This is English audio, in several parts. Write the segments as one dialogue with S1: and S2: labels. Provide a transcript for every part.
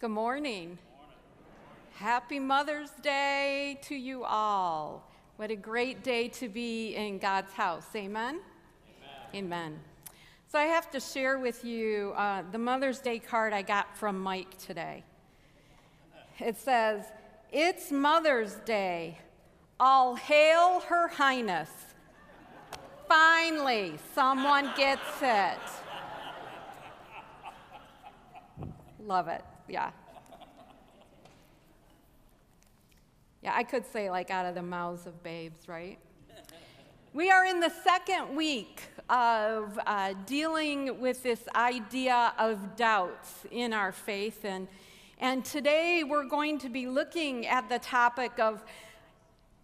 S1: Good morning. Happy Mother's Day to you all. What a great day to be in God's house. Amen? Amen. Amen. So, I have to share with you uh, the Mother's Day card I got from Mike today. It says, It's Mother's Day. All hail Her Highness. Finally, someone gets it. Love it yeah. Yeah, I could say like out of the mouths of babes, right? We are in the second week of uh, dealing with this idea of doubts in our faith. And, and today we're going to be looking at the topic of,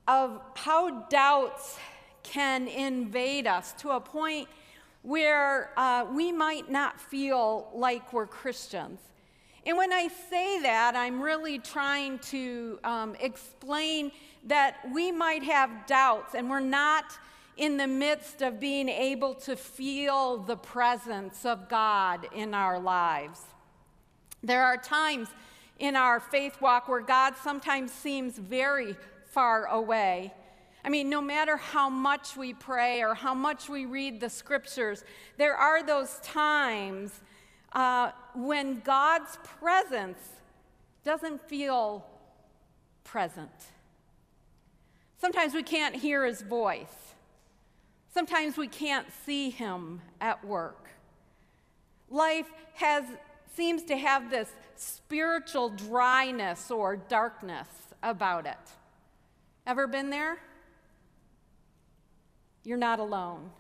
S1: of how doubts can invade us to a point where uh, we might not feel like we're Christians. And when I say that, I'm really trying to um, explain that we might have doubts and we're not in the midst of being able to feel the presence of God in our lives. There are times in our faith walk where God sometimes seems very far away. I mean, no matter how much we pray or how much we read the scriptures, there are those times uh, when God's presence doesn't feel present. Sometimes we can't hear his voice. Sometimes we can't see him at work. Life has, seems to have this spiritual dryness or darkness about it. Ever been there? You're not alone.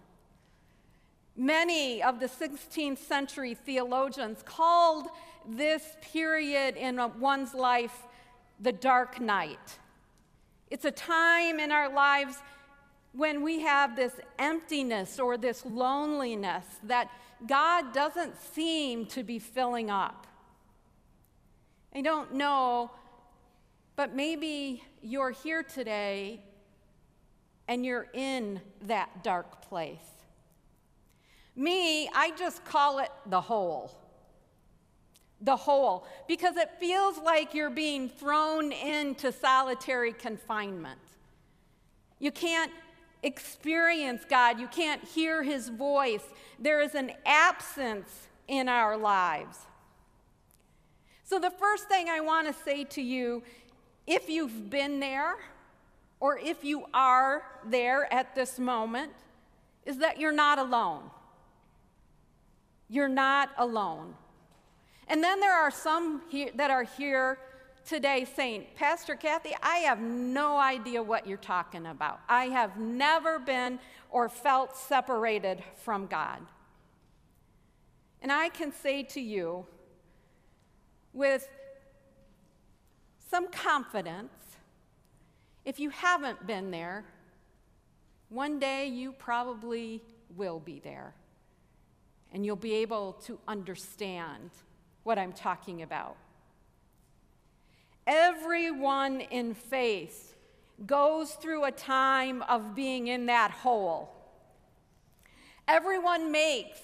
S1: Many of the 16th century theologians called this period in one's life the dark night. It's a time in our lives when we have this emptiness or this loneliness that God doesn't seem to be filling up. I don't know, but maybe you're here today and you're in that dark place. Me, I just call it the hole. The hole, because it feels like you're being thrown into solitary confinement. You can't experience God, you can't hear His voice. There is an absence in our lives. So, the first thing I want to say to you, if you've been there, or if you are there at this moment, is that you're not alone. You're not alone. And then there are some here, that are here today saying, Pastor Kathy, I have no idea what you're talking about. I have never been or felt separated from God. And I can say to you with some confidence if you haven't been there, one day you probably will be there and you'll be able to understand what I'm talking about. Everyone in faith goes through a time of being in that hole. Everyone makes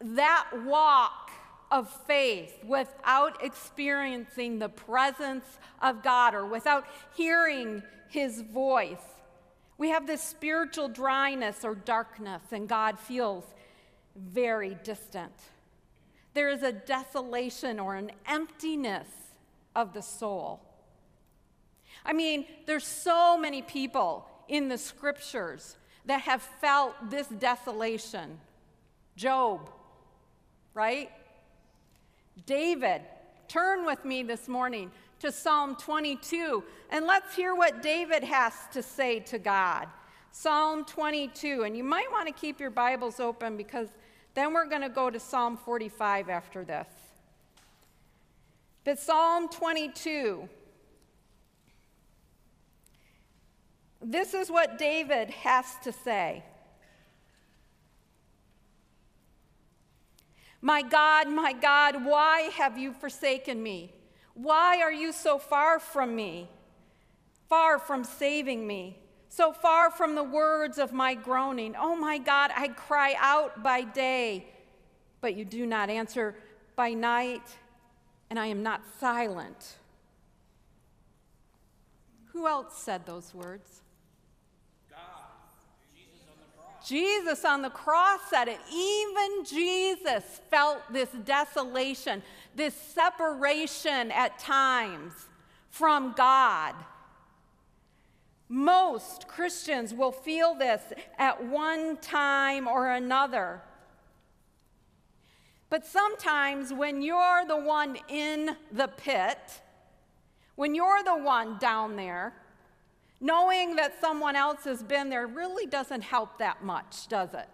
S1: that walk of faith without experiencing the presence of God or without hearing his voice. We have this spiritual dryness or darkness, and God feels very distant. There is a desolation or an emptiness of the soul. I mean, there's so many people in the scriptures that have felt this desolation. Job, right? David, turn with me this morning to Psalm 22 and let's hear what David has to say to God. Psalm 22, and you might want to keep your Bibles open because then we're going to go to Psalm 45 after this. But Psalm 22, this is what David has to say. My God, my God, why have you forsaken me? Why are you so far from me, far from saving me? So far from the words of my groaning. Oh my God, I cry out by day, but you do not answer by night. and I am not silent. Who else said those words? Jesus on the cross said it. Even Jesus felt this desolation, this separation at times from God. Most Christians will feel this at one time or another. But sometimes when you're the one in the pit, when you're the one down there, knowing that someone else has been there really doesn't help that much, does it?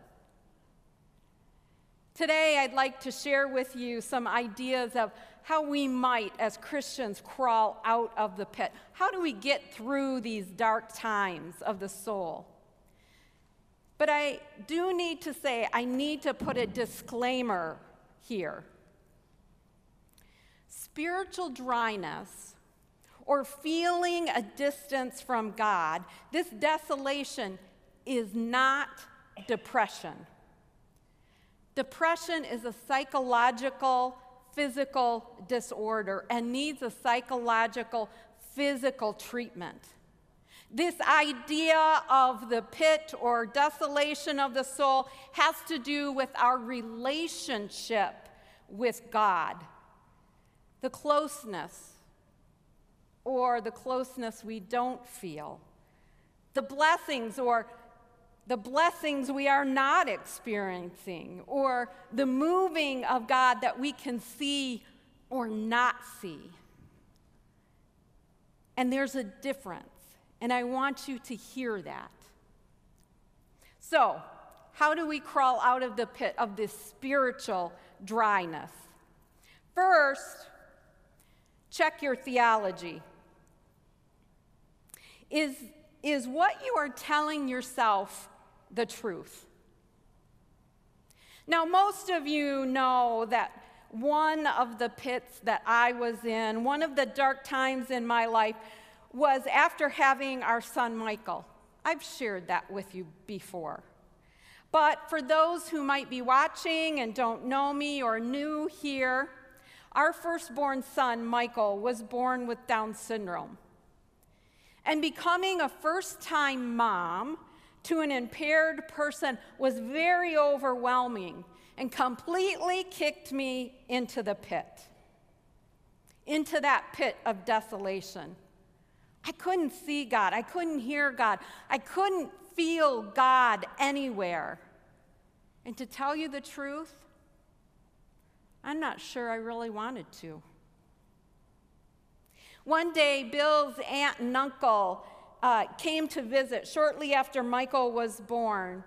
S1: Today, I'd like to share with you some ideas of how we might, as Christians, crawl out of the pit. How do we get through these dark times of the soul? But I do need to say, I need to put a disclaimer here. Spiritual dryness or feeling a distance from God, this desolation is not depression. Depression is a psychological physical disorder and needs a psychological, physical treatment. This idea of the pit or desolation of the soul has to do with our relationship with God, the closeness or the closeness we don't feel, the blessings or the blessings we are not experiencing, or the moving of God that we can see or not see. And there's a difference, and I want you to hear that. So, how do we crawl out of the pit of this spiritual dryness? First, check your theology. Is, is what you are telling yourself the truth. Now, most of you know that one of the pits that I was in, one of the dark times in my life, was after having our son Michael. I've shared that with you before. But for those who might be watching and don't know me or new here, our firstborn son, Michael, was born with Down syndrome. And becoming a first time mom to an impaired person was very overwhelming and completely kicked me into the pit, into that pit of desolation. I couldn't see God. I couldn't hear God. I couldn't feel God anywhere. And to tell you the truth, I'm not sure I really wanted to. One day, Bill's aunt and uncle uh, came to visit shortly after Michael was born.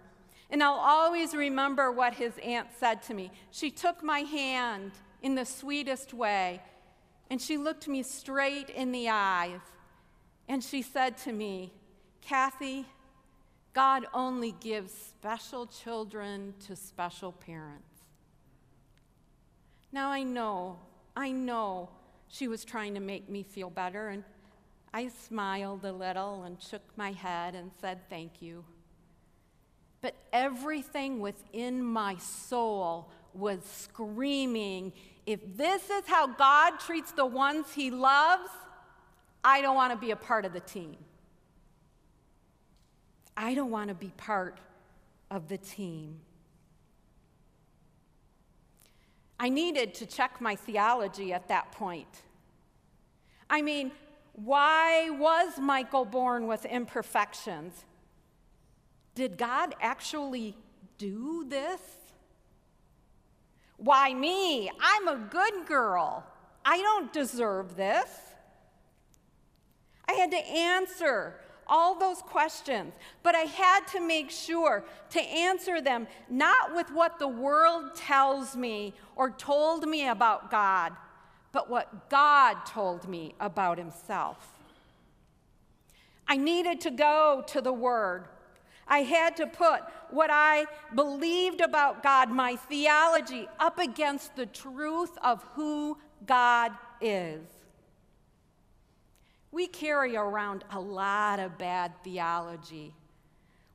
S1: And I'll always remember what his aunt said to me. She took my hand in the sweetest way, and she looked me straight in the eyes, and she said to me, Kathy, God only gives special children to special parents. Now I know, I know she was trying to make me feel better, and I smiled a little and shook my head and said thank you. But everything within my soul was screaming if this is how God treats the ones he loves, I don't want to be a part of the team. I don't want to be part of the team. I needed to check my theology at that point. I mean, why was Michael born with imperfections? Did God actually do this? Why me? I'm a good girl. I don't deserve this. I had to answer all those questions, but I had to make sure to answer them not with what the world tells me or told me about God, but what God told me about Himself. I needed to go to the Word. I had to put what I believed about God, my theology, up against the truth of who God is. We carry around a lot of bad theology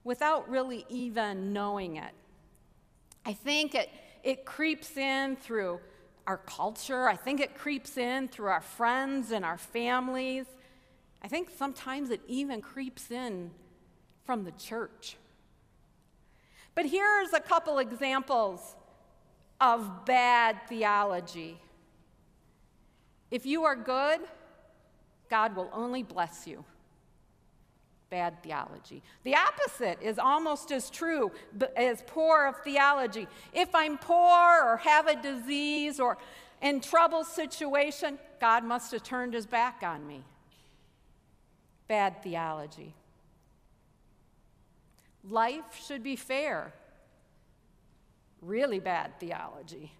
S1: without really even knowing it. I think it, it creeps in through our culture. I think it creeps in through our friends and our families. I think sometimes it even creeps in from the church. But here's a couple examples of bad theology. If you are good, God will only bless you. Bad theology. The opposite is almost as true as poor of theology. If I'm poor or have a disease or in trouble situation, God must have turned his back on me. Bad theology. Life should be fair. Really bad theology.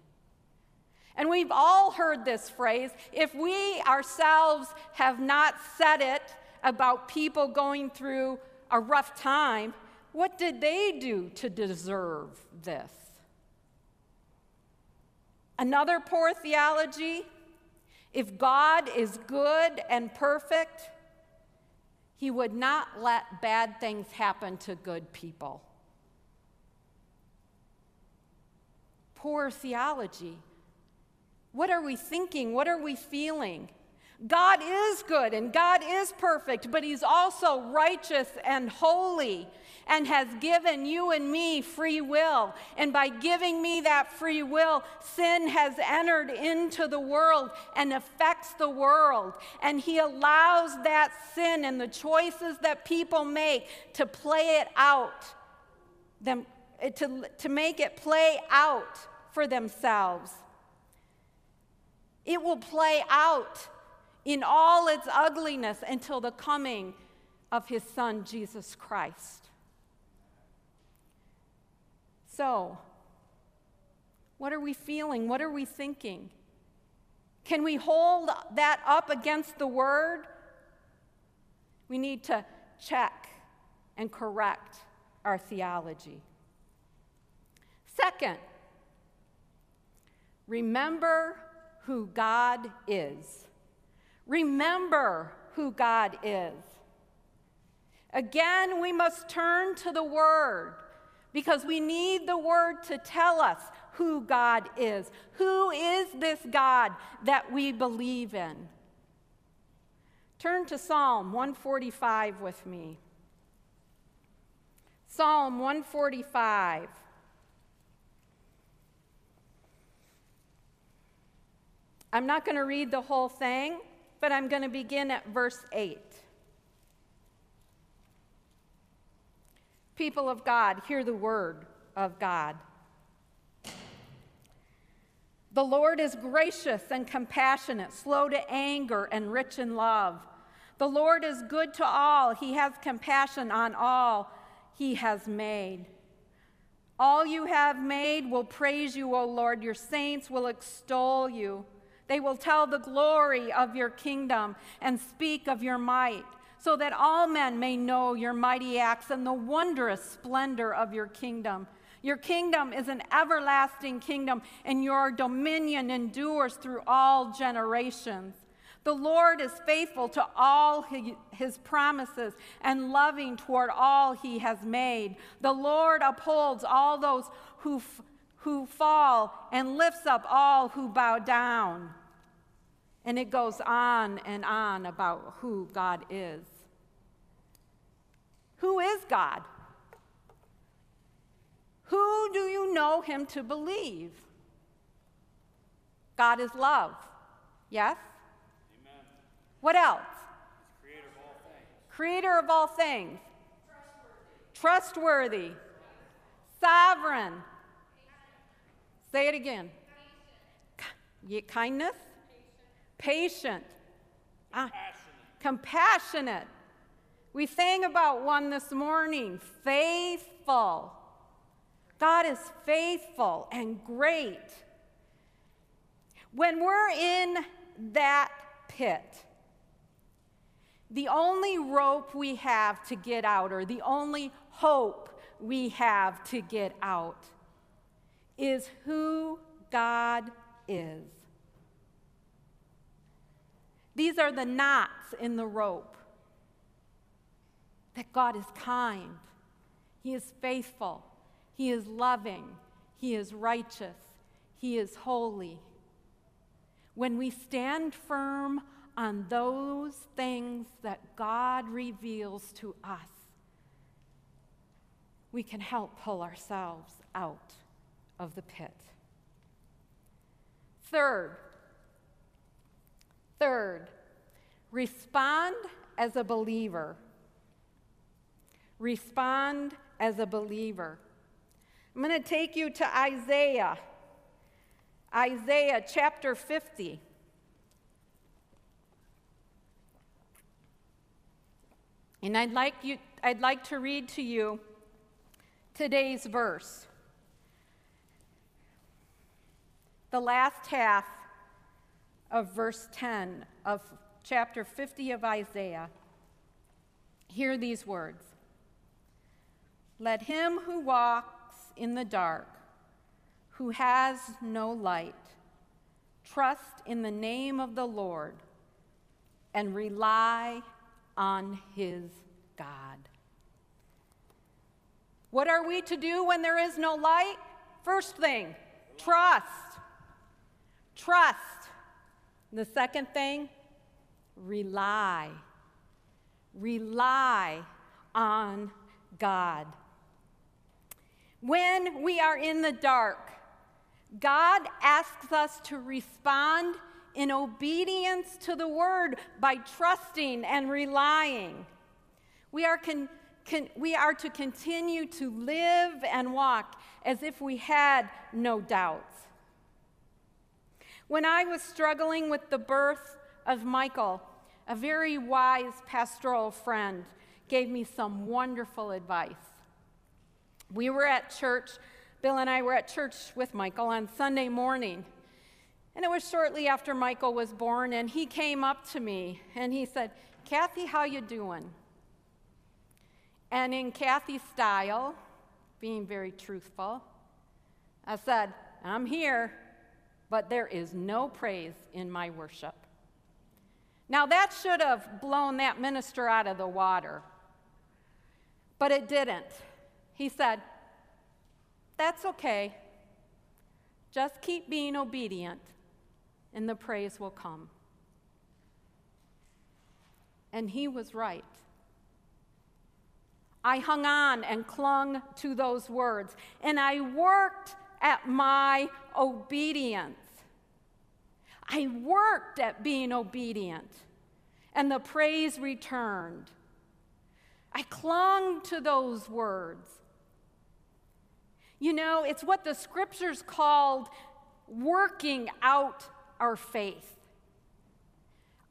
S1: And we've all heard this phrase. If we ourselves have not said it about people going through a rough time, what did they do to deserve this? Another poor theology if God is good and perfect, he would not let bad things happen to good people. Poor theology. What are we thinking? What are we feeling? God is good and God is perfect, but He's also righteous and holy and has given you and me free will. And by giving me that free will, sin has entered into the world and affects the world. And He allows that sin and the choices that people make to play it out, them, eh, to, to make it play out for themselves. It will play out in all its ugliness until the coming of his son, Jesus Christ. So, what are we feeling? What are we thinking? Can we hold that up against the word? We need to check and correct our theology. Second, remember who God is. Remember who God is. Again, we must turn to the Word because we need the Word to tell us who God is. Who is this God that we believe in? Turn to Psalm 145 with me. Psalm 145. I'm not going to read the whole thing but I'm going to begin at verse 8. People of God, hear the word of God. The Lord is gracious and compassionate, slow to anger, and rich in love. The Lord is good to all. He has compassion on all he has made. All you have made will praise you, O Lord. Your saints will extol you. They will tell the glory of your kingdom and speak of your might, so that all men may know your mighty acts and the wondrous splendor of your kingdom. Your kingdom is an everlasting kingdom, and your dominion endures through all generations. The Lord is faithful to all his promises and loving toward all he has made. The Lord upholds all those who who fall and lifts up all who bow down. And it goes on and on about who God is. Who is God? Who do you know him to believe? God is love. Yes? Amen. What else? Creator of all things. Creator of all things. Trustworthy. Trustworthy. Sovereign. Say it again. Kindness? Patient. Ah, compassionate. We sang about one this morning faithful. God is faithful and great. When we're in that pit, the only rope we have to get out, or the only hope we have to get out, is who God is. These are the knots in the rope. That God is kind, He is faithful, He is loving, He is righteous, He is holy, when we stand firm on those things that God reveals to us, we can help pull ourselves out of the pit. Third, third, respond as a believer. Respond as a believer. I'm going to take you to Isaiah, Isaiah chapter 50. And I'd like, you, I'd like to read to you today's verse. The last half of verse 10 of chapter 50 of Isaiah. Hear these words Let him who walks in the dark, who has no light, trust in the name of the Lord and rely on his God. What are we to do when there is no light? First thing, trust. Trust. The second thing, rely. Rely on God. When we are in the dark, God asks us to respond in obedience to the word by trusting and relying. We are, con- con- we are to continue to live and walk as if we had no doubts. When I was struggling with the birth of Michael, a very wise pastoral friend gave me some wonderful advice. We were at church, Bill and I were at church with Michael on Sunday morning. And it was shortly after Michael was born and he came up to me and he said, "Kathy, how you doing?" And in Kathy's style, being very truthful, I said, "I'm here, but there is no praise in my worship." Now, that should have blown that minister out of the water, but it didn't. He said, That's okay. Just keep being obedient, and the praise will come. And he was right. I hung on and clung to those words, and I worked at my obedience. I worked at being obedient, and the praise returned. I clung to those words. You know, it's what the scriptures called working out our faith.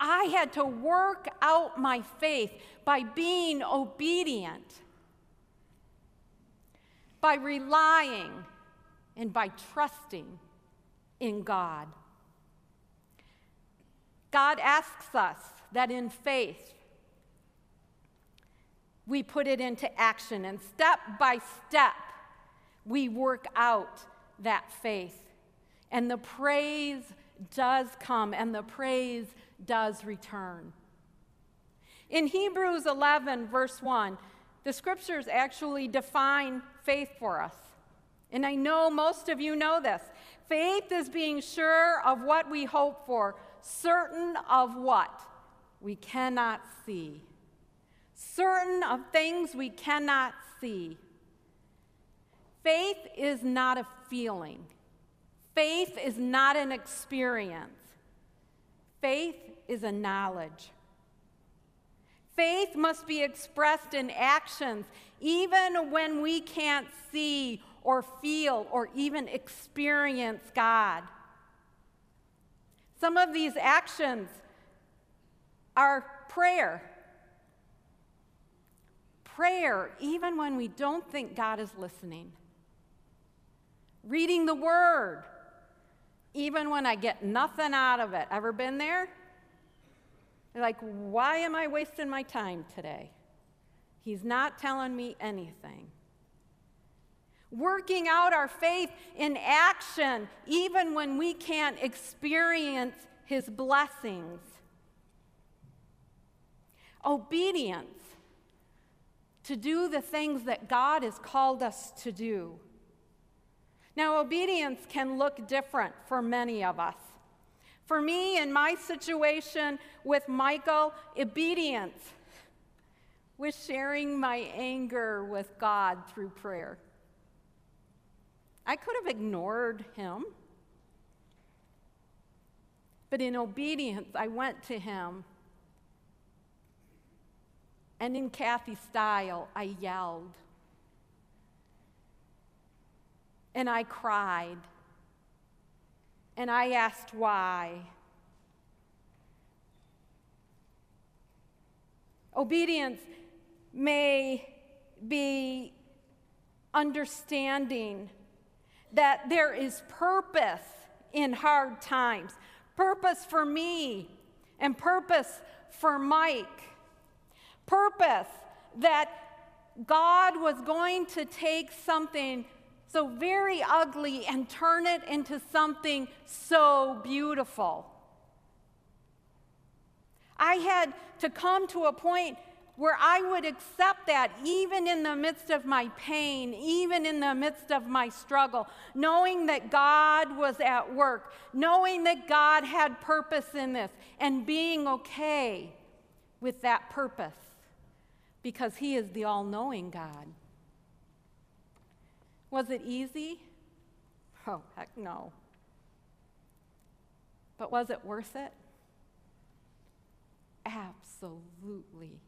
S1: I had to work out my faith by being obedient, by relying, and by trusting in God. God asks us that in faith, we put it into action, and step by step, we work out that faith. And the praise does come, and the praise does return. In Hebrews 11, verse 1, the scriptures actually define faith for us. And I know most of you know this. Faith is being sure of what we hope for, certain of what we cannot see. Certain of things we cannot see. Faith is not a feeling. Faith is not an experience. Faith is a knowledge. Faith must be expressed in actions, even when we can't see or feel or even experience God. Some of these actions are prayer. Prayer, even when we don't think God is listening. Reading the Word, even when I get nothing out of it. Ever been there? like, why am I wasting my time today? He's not telling me anything working out our faith in action, even when we can't experience His blessings. Obedience to do the things that God has called us to do. Now, obedience can look different for many of us. For me, in my situation with Michael, obedience was sharing my anger with God through prayer. I could have ignored him, but in obedience, I went to him. And in Kathy style, I yelled. And I cried. And I asked why. Obedience may be understanding that there is purpose in hard times purpose for me and purpose for Mike. Purpose that God was going to take something so very ugly and turn it into something so beautiful. I had to come to a point where I would accept that even in the midst of my pain, even in the midst of my struggle, knowing that God was at work, knowing that God had purpose in this, and being okay with that purpose because He is the all knowing God. Was it easy? Oh, heck no. But was it worth it? Absolutely.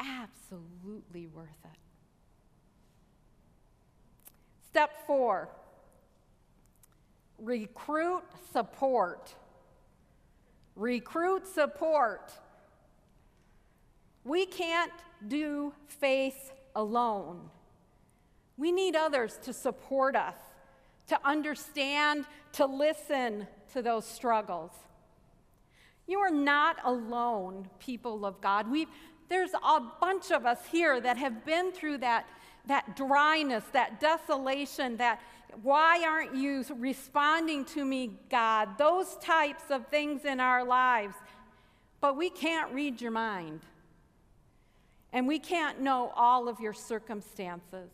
S1: Absolutely worth it. Step four recruit support. Recruit support. We can't do faith alone. We need others to support us, to understand, to listen to those struggles. You are not alone, people of God. we there's a bunch of us here that have been through that, that dryness, that desolation, that why aren't you responding to me, God? Those types of things in our lives. But we can't read your mind. And we can't know all of your circumstances.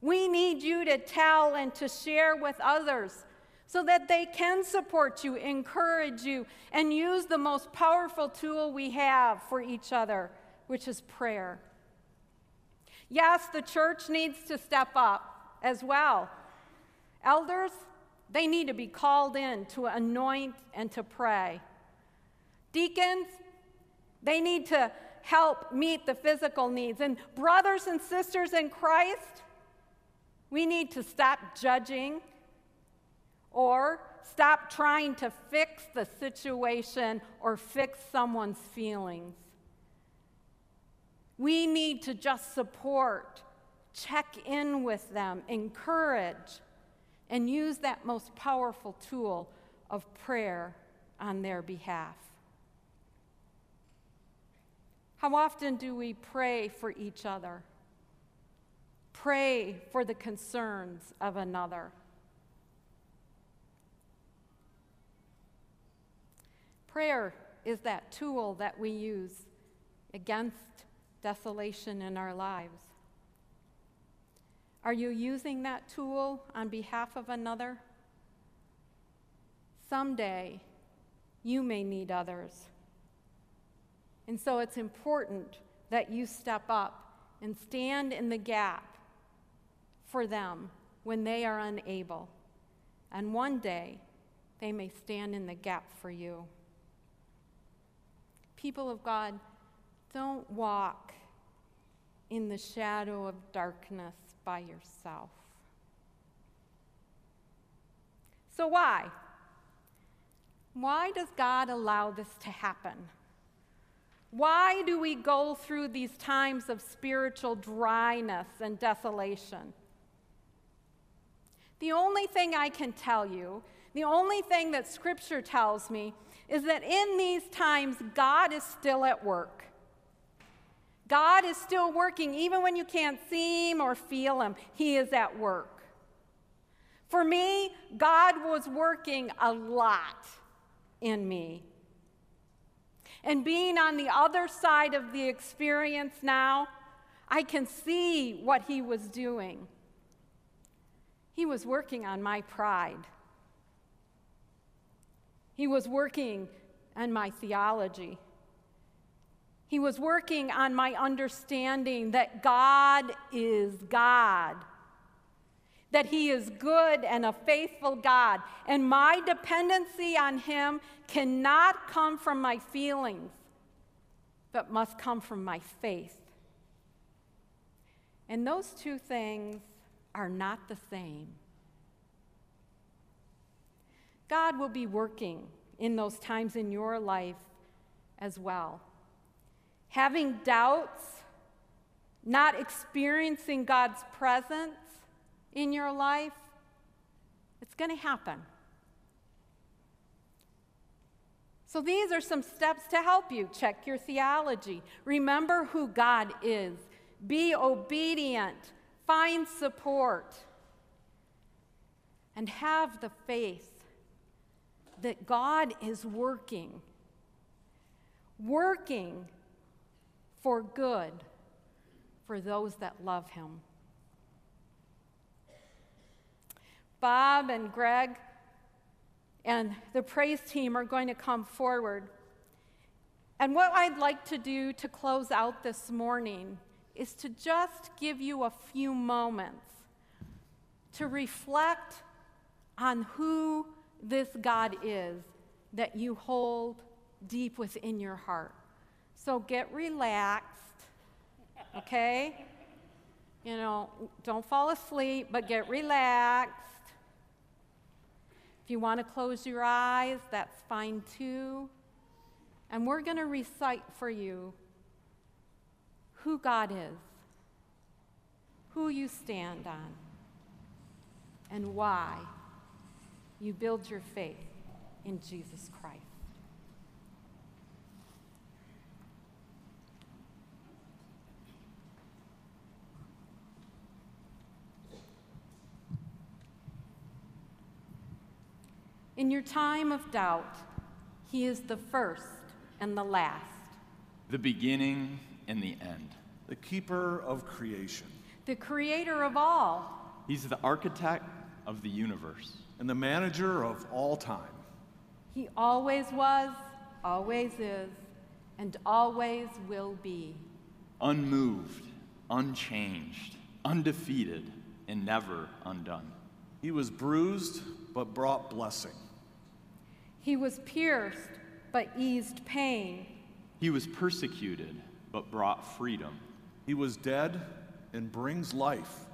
S1: We need you to tell and to share with others so that they can support you, encourage you, and use the most powerful tool we have for each other, which is prayer. Yes, the church needs to step up as well. Elders, they need to be called in to anoint and to pray. Deacons, they need to help meet the physical needs. And brothers and sisters in Christ, we need to stop judging or stop trying to fix the situation or fix someone's feelings. We need to just support, check in with them, encourage, and use that most powerful tool of prayer on their behalf. How often do we pray for each other? Pray for the concerns of another. Prayer is that tool that we use against desolation in our lives. Are you using that tool on behalf of another? Someday, you may need others. And so it's important that you step up and stand in the gap for them when they are unable. And one day, they may stand in the gap for you. People of God, don't walk in the shadow of darkness by yourself. So, why? Why does God allow this to happen? Why do we go through these times of spiritual dryness and desolation? The only thing I can tell you, the only thing that Scripture tells me, is that in these times, God is still at work. God is still working, even when you can't see Him or feel Him, He is at work. For me, God was working a lot in me. And being on the other side of the experience now, I can see what He was doing. He was working on my pride. He was working on my theology. He was working on my understanding that God is God, that He is good and a faithful God, and my dependency on Him cannot come from my feelings, but must come from my faith. And those two things are not the same. God will be working in those times in your life as well having doubts, not experiencing God's presence in your life, it's going to happen. So, these are some steps to help you. Check your theology. Remember who God is. Be obedient. Find support. And have the faith that God is working. Working for good for those that love him. Bob and Greg and the praise team are going to come forward. And what I'd like to do to close out this morning is to just give you a few moments to reflect on who this God is that you hold deep within your heart. So get relaxed, okay? You know, don't fall asleep, but get relaxed. If you want to close your eyes, that's fine too. And we're going to recite for you who God is, who you stand on, and why you build your faith in Jesus Christ. In your time of doubt, He is the first and the last,
S2: the beginning and the end,
S3: the keeper of creation,
S1: the creator of all.
S2: He's the architect of the universe,
S3: and the manager of all time.
S1: He always was, always is, and always will be.
S2: Unmoved, unchanged, undefeated, and never undone.
S3: He was bruised but brought blessing.
S1: He was pierced, but eased pain.
S2: He was persecuted, but brought freedom.
S3: He was dead and brings life.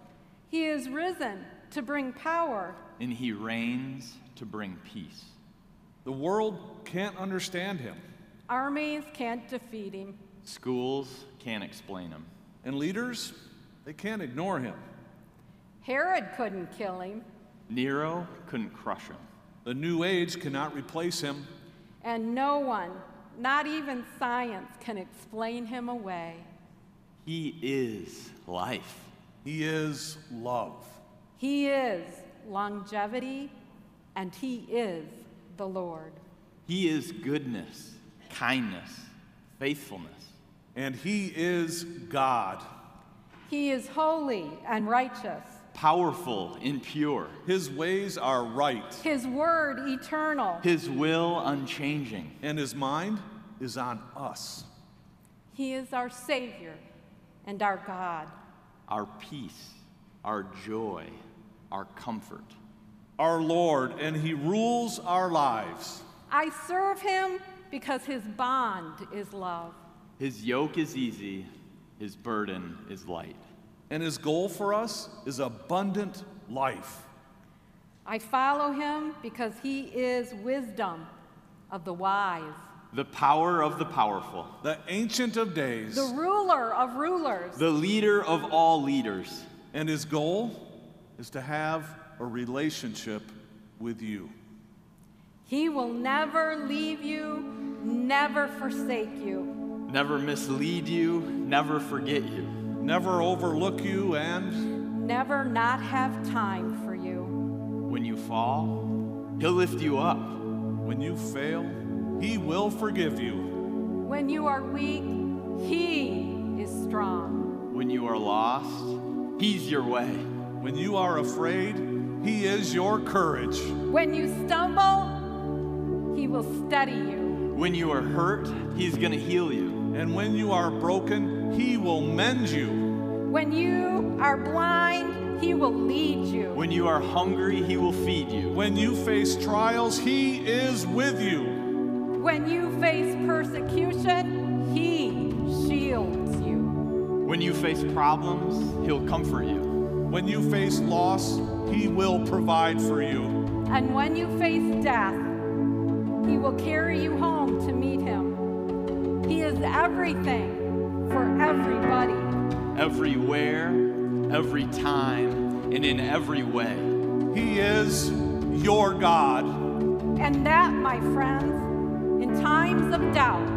S1: He is risen to bring power.
S2: And he reigns to bring peace.
S3: The world can't understand him.
S1: Armies can't defeat him.
S2: Schools can't explain him.
S3: And leaders, they can't ignore him.
S1: Herod couldn't kill him.
S2: Nero couldn't crush him.
S3: The New Age cannot replace him.
S1: And no one, not even science, can explain him away.
S2: He is life.
S3: He is love.
S1: He is longevity, and He is the Lord.
S2: He is goodness, kindness, faithfulness.
S3: And He is God.
S1: He is holy and righteous
S2: powerful and pure.
S3: His ways are right.
S1: His word eternal.
S2: His will unchanging.
S3: And his mind is on us.
S1: He is our Savior and our God.
S2: Our peace, our joy, our comfort.
S3: Our Lord, and he rules our lives.
S1: I serve him because his bond is love.
S2: His yoke is easy, his burden is light.
S3: And his goal for us is abundant life.
S1: I follow him because he is wisdom of the wise,
S2: the power of the powerful,
S3: the ancient of days,
S1: the ruler of rulers,
S2: the leader of all leaders.
S3: And his goal is to have a relationship with you.
S1: He will never leave you, never forsake you,
S2: never mislead you, never forget you
S3: never overlook you, and
S1: never not have time for you.
S2: When you fall, He'll lift you up.
S3: When you fail, He will forgive you.
S1: When you are weak, He is strong.
S2: When you are lost, He's your way.
S3: When you are afraid, He is your courage.
S1: When you stumble, He He will steady you.
S2: When you are hurt, He's going to heal you.
S3: And when you are broken, He will mend you.
S1: When you are blind, He will lead you.
S2: When you are hungry, He will feed you.
S3: When you face trials, He is with you.
S1: When you face persecution,
S2: When you face problems, He'll comfort you.
S3: When you face loss, He will provide for you.
S1: And when you face death, He will carry you home to meet Him. He is everything for everybody.
S2: Everywhere, every time, and in every way.
S3: He is your God.
S1: And that, my friends, in times of doubt,